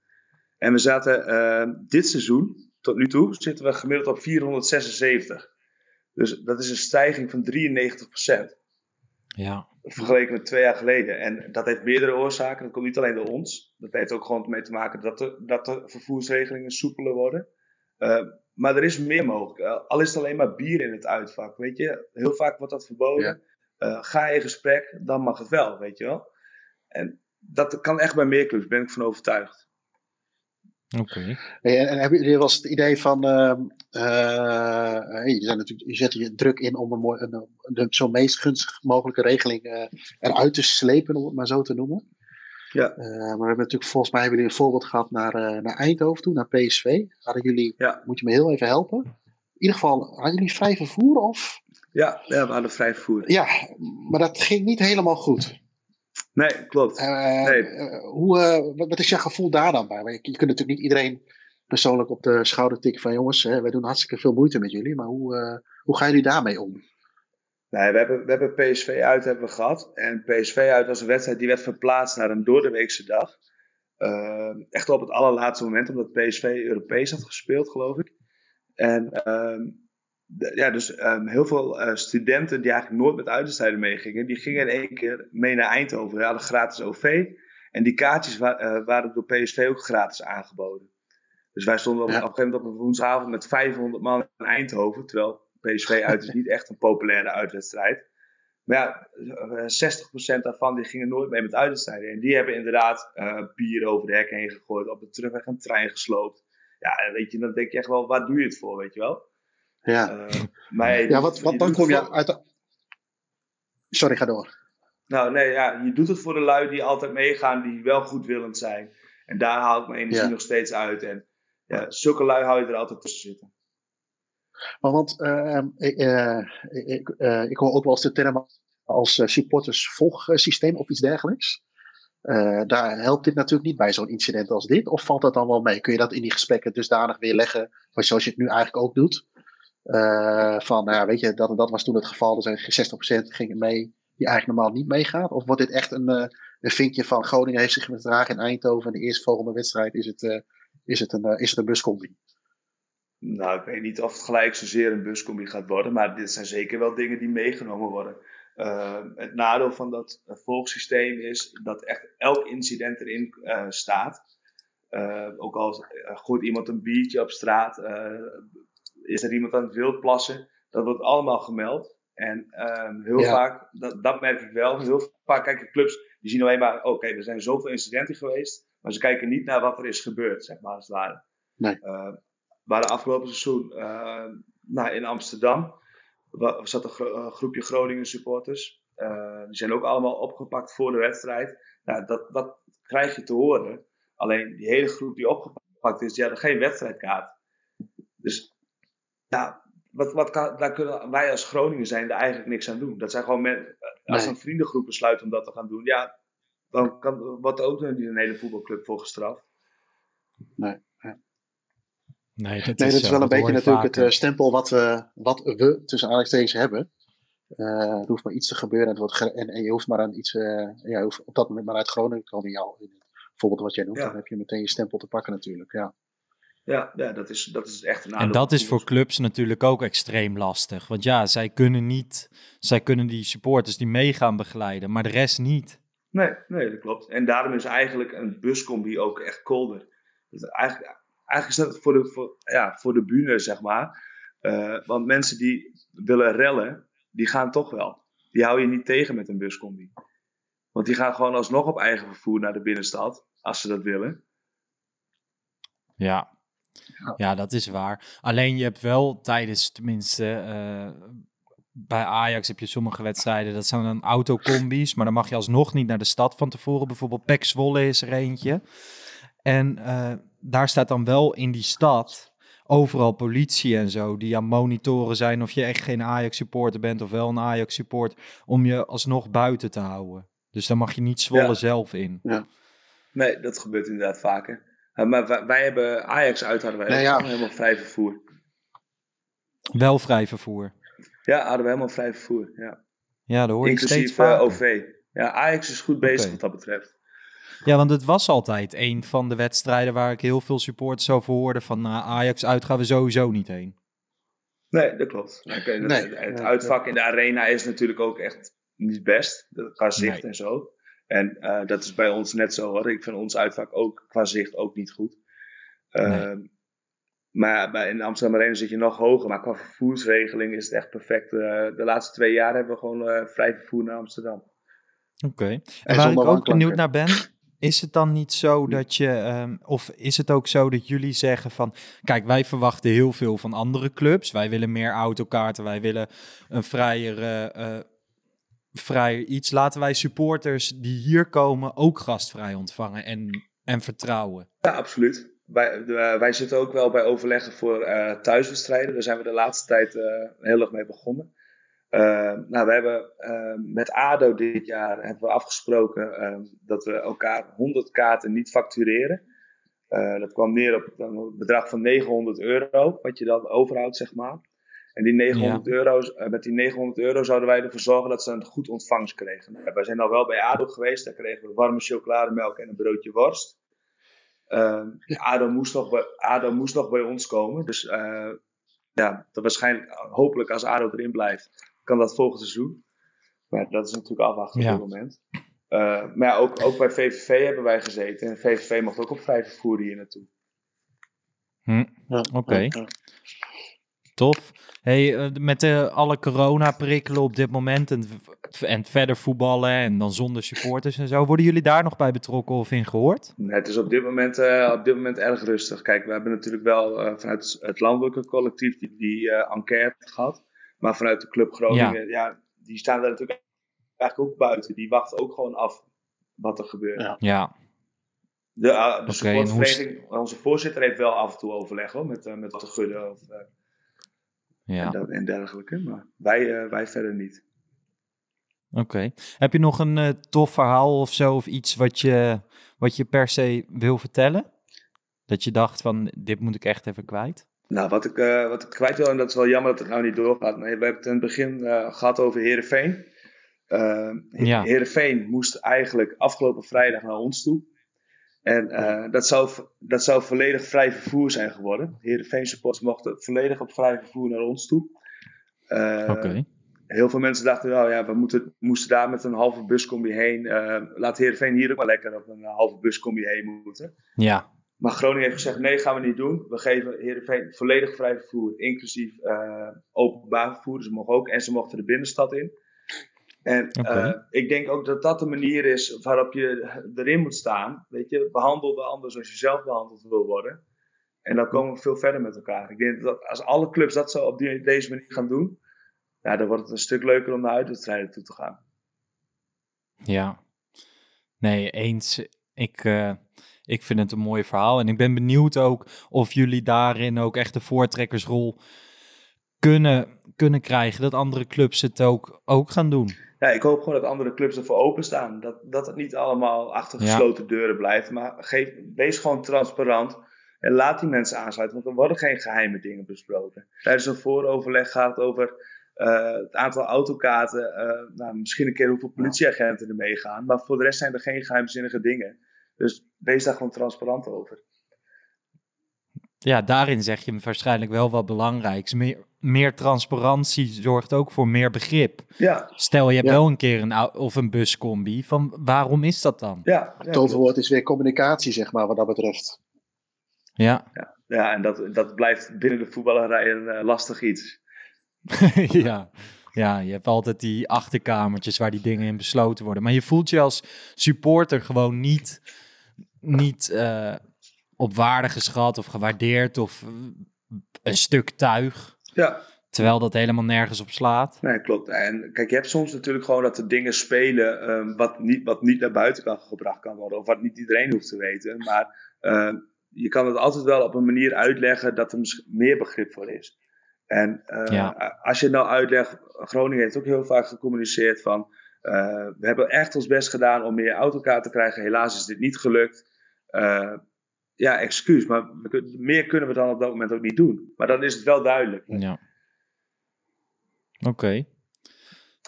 En we zaten dit seizoen, tot nu toe, zitten we gemiddeld op 476. Dus dat is een stijging van 93% Ja, vergeleken met twee jaar geleden. En dat heeft meerdere oorzaken. Dat komt niet alleen door ons. Dat heeft ook gewoon mee te maken dat de, dat de vervoersregelingen soepeler worden. Eh, maar er is meer mogelijk. Eh, al is het alleen maar bier in het uitvak. Weet je, heel vaak wordt dat verboden. Ja. ga in gesprek, dan mag het wel, weet je wel. En dat kan echt bij meer clubs, ben ik van overtuigd. Oké. En, en hebben jullie wel eens het idee van, uh, uh, je, zijn natuurlijk, je zet je druk in om een, een, een, zo'n meest gunstig mogelijke regeling uh, eruit te slepen, om het maar zo te noemen. Ja. maar we hebben natuurlijk, volgens mij hebben jullie een voorbeeld gehad naar, naar Eindhoven toe, naar PSV. Hadden jullie, ja. moet je me heel even helpen? In ieder geval, hadden jullie vrij vervoer of? Ja, ja we hadden vrij vervoer. Ja, maar dat ging niet helemaal goed. Nee, klopt. Uh, nee. Uh, hoe, uh, wat is je gevoel daar dan bij? Je, je kunt natuurlijk niet iedereen persoonlijk op de schouder tikken van jongens, hè, wij doen hartstikke veel moeite met jullie, maar hoe, hoe gaan jullie daarmee om? Nee, we hebben, we hebben PSV uit hebben we gehad. En PSV uit was een wedstrijd die werd verplaatst naar een doordeweekse dag. echt op het allerlaatste moment, omdat PSV Europees had gespeeld, geloof ik. En ehm, ja, dus um, heel veel uh, studenten die eigenlijk nooit met uitwedstrijden meegingen, die gingen in één keer mee naar Eindhoven. We hadden gratis OV en die kaartjes wa uh, waren door PSV ook gratis aangeboden. Dus wij stonden op, Ja. op een gegeven moment op een woensdagavond met 500 man in Eindhoven, terwijl PSV uit is niet echt een populaire uitwedstrijd. Maar ja, eh, 60% daarvan die gingen nooit mee met uitwedstrijden. En die hebben inderdaad eh, bier over de hekken heen gegooid, op de terugweg een trein gesloopt. Ja, weet je, dan denk je echt wel, waar doe je het voor, weet je wel? Ja, Uh, maar ja wat, wat dan kom je voor- uit de... Sorry, ga door. Nou, nee, ja, je doet het voor de lui die altijd meegaan, die wel goedwillend zijn. En daar haal ik mijn energie Ja. nog steeds uit. En ja, zulke lui hou je er altijd tussen zitten. Maar want eh, ik, eh, ik, eh, ik hoor ook wel eens de term als eh, supportersvolgsysteem of iets dergelijks. Eh, daar helpt dit natuurlijk niet bij zo'n incident als dit. Of valt dat dan wel mee? Kun je dat in die gesprekken dusdanig weer leggen, maar zoals je het nu eigenlijk ook doet? Eh, van, nou ja, weet je, dat, dat was toen het geval. Er zijn 60% ging mee die eigenlijk normaal niet meegaat. Of wordt dit echt een, eh, een vinkje van Groningen heeft zich misdragen in Eindhoven en de eerstvolgende wedstrijd is het, eh, is het, een, is het een buscombi? Nou, ik weet niet of het gelijk zozeer een buscombi gaat worden, maar dit zijn zeker wel dingen die meegenomen worden. Het nadeel van dat volgsysteem is dat echt elk incident erin staat. Ook al gooit iemand een biertje op straat, is er iemand aan het wild plassen, dat wordt allemaal gemeld. En um, heel Ja. vaak, dat, dat merk ik wel, heel vaak kijken clubs, die zien alleen maar, oké, er zijn zoveel incidenten geweest, maar ze kijken niet naar wat er is gebeurd, zeg maar, als het ware. Nee. Uh, waar de afgelopen seizoen uh, nou, in Amsterdam zat een, gro- een groepje Groningen supporters. Uh, die zijn ook allemaal opgepakt voor de wedstrijd. Nou, dat, dat krijg je te horen. Alleen die hele groep die opgepakt is, die hadden geen wedstrijdkaart. Dus ja, wat, wat kan, daar kunnen wij als Groningen zijn er eigenlijk niks aan doen. Dat zijn gewoon men, als Nee. een vriendengroep besluit om dat te gaan doen, ja, dan kan, wordt er ook niet een hele voetbalclub voor gestraft. Nee, dat Nee, is, dat is wel een dat beetje je natuurlijk het vaker. eh, stempel wat we, wat we tussen aanhalingstekens hebben. Eh er hoeft maar iets te gebeuren en, het wordt ge- en, en je hoeft maar aan iets, eh, ja, je hoeft op dat moment maar uit Groningen te komen in jou. In het voorbeeld wat jij noemt, Ja. dan heb je meteen je stempel te pakken natuurlijk. Ja. Ja, ja dat, is, dat is echt een En nadeel dat van is voor clubs natuurlijk ook extreem lastig. Want ja, zij kunnen niet, zij kunnen die supporters die meegaan begeleiden, maar de rest niet. Nee, nee, dat klopt. En daarom is eigenlijk een buscombi ook echt kolder. Dus eigenlijk, eigenlijk is dat voor de, voor, ja, voor de bühne, zeg maar. Eh, want mensen die willen rellen, die gaan toch wel. Die hou je niet tegen met een buscombi. Want die gaan gewoon alsnog op eigen vervoer naar de binnenstad, als ze dat willen. Ja. Ja, dat is waar. Alleen je hebt wel tijdens, tenminste, eh, bij Ajax heb je sommige wedstrijden, dat zijn dan autocombi's, maar dan mag je alsnog niet naar de stad van tevoren. Bijvoorbeeld Pek Zwolle is er eentje. En eh, daar staat dan wel in die stad overal politie en zo, die aan monitoren zijn of je echt geen Ajax-supporter bent of wel een Ajax-supporter, om je alsnog buiten te houden. Dus dan mag je niet Zwolle Ja. zelf in. Nee, dat gebeurt inderdaad vaker. Eh, maar wij, wij hebben Ajax uit, hadden wij Nee, ook ja. helemaal vrij vervoer. Wel vrij vervoer. Ja, hadden we helemaal vrij vervoer. Ja. Ja, dat hoor je steeds Inclusief eh, vaker. OV. Ja, Ajax is goed bezig wat dat betreft. Ja, want het was altijd een van de wedstrijden waar ik heel veel supporters over hoorde van nou, Ajax uit gaan we sowieso niet heen. Nee, dat klopt. Oké, dat- Nee, het uitvak in de arena is natuurlijk ook echt niet best. dat- Qua zicht Nee. en zo. En eh, dat is bij ons net zo hoor. Ik vind ons uitvak ook qua zicht ook niet goed. Nee. Ehm, maar bij, in Amsterdam Arena zit je nog hoger. Maar qua vervoersregeling is het echt perfect. Eh, de laatste twee jaar hebben we gewoon eh, vrij vervoer naar Amsterdam. Oké. En, En waar ik ook benieuwd naar ben, is het dan niet zo dat je, ehm, of is het ook zo dat jullie zeggen van, kijk, wij verwachten heel veel van andere clubs. Wij willen meer autokaarten, wij willen een vrijer, eh, vrijer iets. Laten wij supporters die hier komen ook gastvrij ontvangen en, en vertrouwen. Ja, absoluut. Wij, eh, wij zitten ook wel bij overleggen voor eh, thuiswedstrijden. Daar zijn we de laatste tijd eh, heel erg mee begonnen. Nou, we hebben met ADO dit jaar hebben we afgesproken dat we elkaar 100 kaarten niet factureren. Dat kwam neer op een bedrag van 900 euro, wat je dan overhoudt, zeg maar. En die 900 euro's, eh, met die 900 euro zouden wij ervoor zorgen dat ze een goed ontvangst kregen. Nou, wij zijn al wel bij ADO geweest, daar kregen we warme chocolademelk en een broodje worst. Ehm, ADO, moest nog bij, ADO moest nog bij ons komen. Dus eh, ja, dat waarschijnlijk, hopelijk als ADO erin blijft, kan dat volgend seizoen. Maar dat is natuurlijk afwachten Ja. op dit moment. Eh, maar ja, ook, ook bij VVV hebben wij gezeten. En VVV mocht ook op vrij vervoer hier naartoe. Hm, Ja, Oké. ja, ja. Tof. Hey, eh, met de, alle corona-prikkelen op dit moment en, en verder voetballen en dan zonder supporters en zo, worden jullie daar nog bij betrokken of in gehoord? Nee, het is op dit moment, eh, op dit moment erg rustig. Kijk, we hebben natuurlijk wel eh, vanuit het landelijke collectief die, die eh, enquête gehad. Maar vanuit de Club Groningen, ja. die staan daar natuurlijk eigenlijk ook buiten. Die wachten ook gewoon af wat er gebeurt. Ja. Ja, De, uh, de onze voorzitter heeft wel af en toe overleg hoor, met, eh, met de Gudde of, eh, ja. en, dat- en dergelijke. Maar wij, eh, wij verder niet. Oké. Heb je nog een eh, tof verhaal of zo, of iets wat je, wat je per se wil vertellen? Dat je dacht van, dit moet ik echt even kwijt? Nou, wat ik, eh, wat ik kwijt wil, en dat is wel jammer dat het nou niet doorgaat. Nee, we hebben het in het begin eh, gehad over Herenveen. Ja. Herenveen moest eigenlijk afgelopen vrijdag naar ons toe. En eh, dat, zou, dat zou volledig vrij vervoer zijn geworden. Herenveen supporters mochten volledig op vrij vervoer naar ons toe. Eh. Heel veel mensen dachten, nou ja, we moeten, moesten daar met een halve buscombi heen. Eh, laat Herenveen hier ook wel lekker op een halve buscombi heen moeten. Ja, Maar Groningen heeft gezegd: nee, gaan we niet doen. We geven Heerenveen volledig vrij vervoer, inclusief openbaar vervoer. Dus ze mogen ook en ze mochten de binnenstad in. En eh, ik denk ook dat dat de manier is waarop je erin moet staan. Weet je, behandel de ander zoals je zelf behandeld wil worden. En dan komen we veel verder met elkaar. Ik denk dat als alle clubs dat zo op die, deze manier gaan doen, ja, dan wordt het een stuk leuker om naar uitwedstrijden toe te gaan. ja. Nee, eens. Ik, eh, ik vind het een mooi verhaal. En ik ben benieuwd ook of jullie daarin ook echt de voortrekkersrol kunnen, kunnen krijgen. Dat andere clubs het ook, ook gaan doen. Ja, ik hoop gewoon dat andere clubs ervoor openstaan. Dat, dat het niet allemaal achter Ja. gesloten deuren blijft. Maar geef, wees gewoon transparant. En laat die mensen aansluiten. Want er worden geen geheime dingen besproken. Tijdens een vooroverleg gaat het over eh, het aantal autokaarten. eh, nou, misschien een keer hoeveel politieagenten er meegaan. Maar voor de rest zijn er geen geheimzinnige dingen. Dus wees daar gewoon transparant over. Ja, daarin zeg je waarschijnlijk wel wat belangrijks. Meer, meer transparantie zorgt ook voor meer begrip. Ja, Stel, je hebt Ja. wel een keer een, of een buscombi. Van waarom is dat dan? ja, ja, Het toverwoord is weer communicatie, zeg maar, wat dat betreft. Ja, ja en dat, dat blijft binnen de voetballerij een eh, lastig iets. ja. ja, je hebt altijd die achterkamertjes waar die dingen in besloten worden. Maar je voelt je als supporter gewoon niet, niet eh, op waarde geschat of gewaardeerd of eh, een stuk tuig. Ja, Terwijl dat helemaal nergens op slaat. Nee, klopt. En kijk, je hebt soms natuurlijk gewoon dat er dingen spelen ehm, wat, niet, wat niet naar buiten kan gebracht kan worden. Of wat niet iedereen hoeft te weten. Maar ehm, je kan het altijd wel op een manier uitleggen dat er misschien meer begrip voor is. En eh, Ja. als je het nou uitlegt, Groningen heeft ook heel vaak gecommuniceerd van... eh, we hebben echt ons best gedaan om meer autokaart te krijgen. Helaas is dit niet gelukt. Eh, ja, excuus, maar meer kunnen we dan op dat moment ook niet doen. Maar dan is het wel duidelijk. Ja. Oké.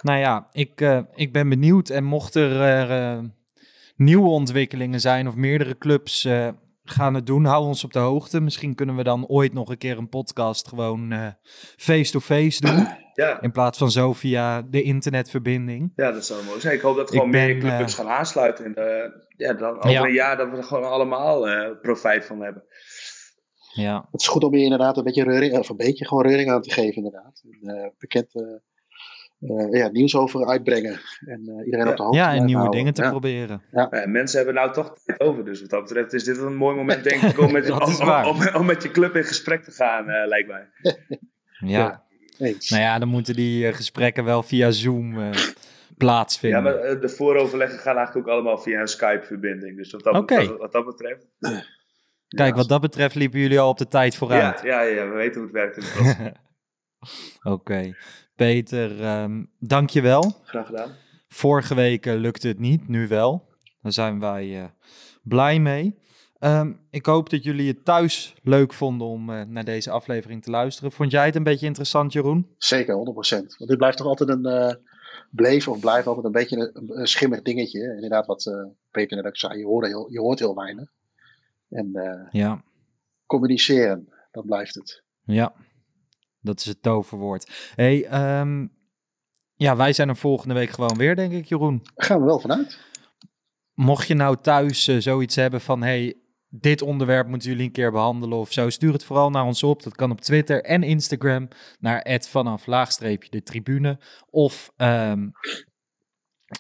Nou ja, ik, eh, ik ben benieuwd. En mocht er eh, nieuwe ontwikkelingen zijn of meerdere clubs eh, gaan het doen, hou ons op de hoogte. Misschien kunnen we dan ooit nog een keer een podcast gewoon eh, face-to-face doen. Ja. In plaats van zo via de internetverbinding. Ja, dat zou mooi zijn. Ik hoop dat gewoon meer clubs eh, gaan aansluiten. En eh, ja, dan over Ja. een jaar dat we er gewoon allemaal eh, profijt van hebben. Ja. Het is goed om je inderdaad een beetje reuring, of een beetje gewoon reuring aan te geven, inderdaad. En, bekend ja, nieuws over uitbrengen. En iedereen Ja. op de hoogte ja, en nieuwe houden. dingen te Ja. proberen. Ja, mensen hebben nou toch tijd over. Dus wat dat betreft is dit een mooi moment, denk ik, om met, Dat is om, waar. om, om- om met je club in gesprek te gaan, eh, lijkt mij. Ja. Ja. Eens. Nou ja, dan moeten die eh, gesprekken wel via Zoom eh, plaatsvinden. Ja, maar eh, de vooroverleggen gaan eigenlijk ook allemaal via een Skype-verbinding. Dus wat dat, Oké. wat, wat dat betreft. Kijk, wat dat betreft liepen jullie al op de tijd vooruit. Ja, ja, ja, we weten hoe het werkt. inmiddels. Oké. Peter, ehm dankjewel. Graag gedaan. Vorige week eh, lukte het niet, nu wel. Daar zijn wij eh, blij mee. Ehm, ik hoop dat jullie het thuis leuk vonden om eh, naar deze aflevering te luisteren. Vond jij het een beetje interessant, Jeroen? Zeker, 100%. Want dit blijft toch altijd een. eh bleef of blijft altijd een beetje een, een schimmig dingetje. Inderdaad, wat Peter net ook zei. Je hoort heel, je hoort heel weinig. En Ja. communiceren, dat blijft het. Ja, dat is het toverwoord. hey, ehm, ja, wij zijn er volgende week gewoon weer, denk ik, Jeroen. Daar gaan we wel vanuit. Mocht je nou thuis eh, zoiets hebben van, hey, dit onderwerp moeten jullie een keer behandelen of zo, stuur het vooral naar ons op. Dat kan op Twitter en Instagram naar vanaf laagstreepje de tribune. Of ehm,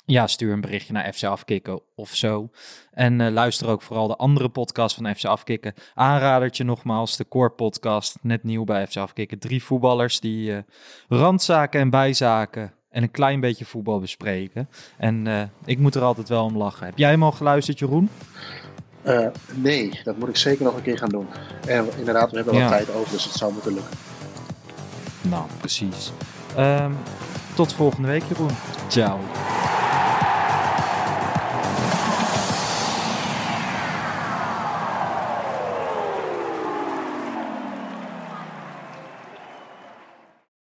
ja, stuur een berichtje naar FC Afkikken of zo. En eh, luister ook vooral de andere podcast van FC Afkikken. Aanradertje nogmaals, de Core Podcast, net nieuw bij FC Afkikken. Drie voetballers die eh, randzaken en bijzaken en een klein beetje voetbal bespreken. En eh, ik moet er altijd wel om lachen. Heb jij hem al geluisterd, Jeroen? Nee, dat moet ik zeker nog een keer gaan doen. En inderdaad, we hebben wel Ja. tijd over, dus het zou moeten lukken. Nou, precies. Ehm, tot volgende week, Jeroen. Ciao.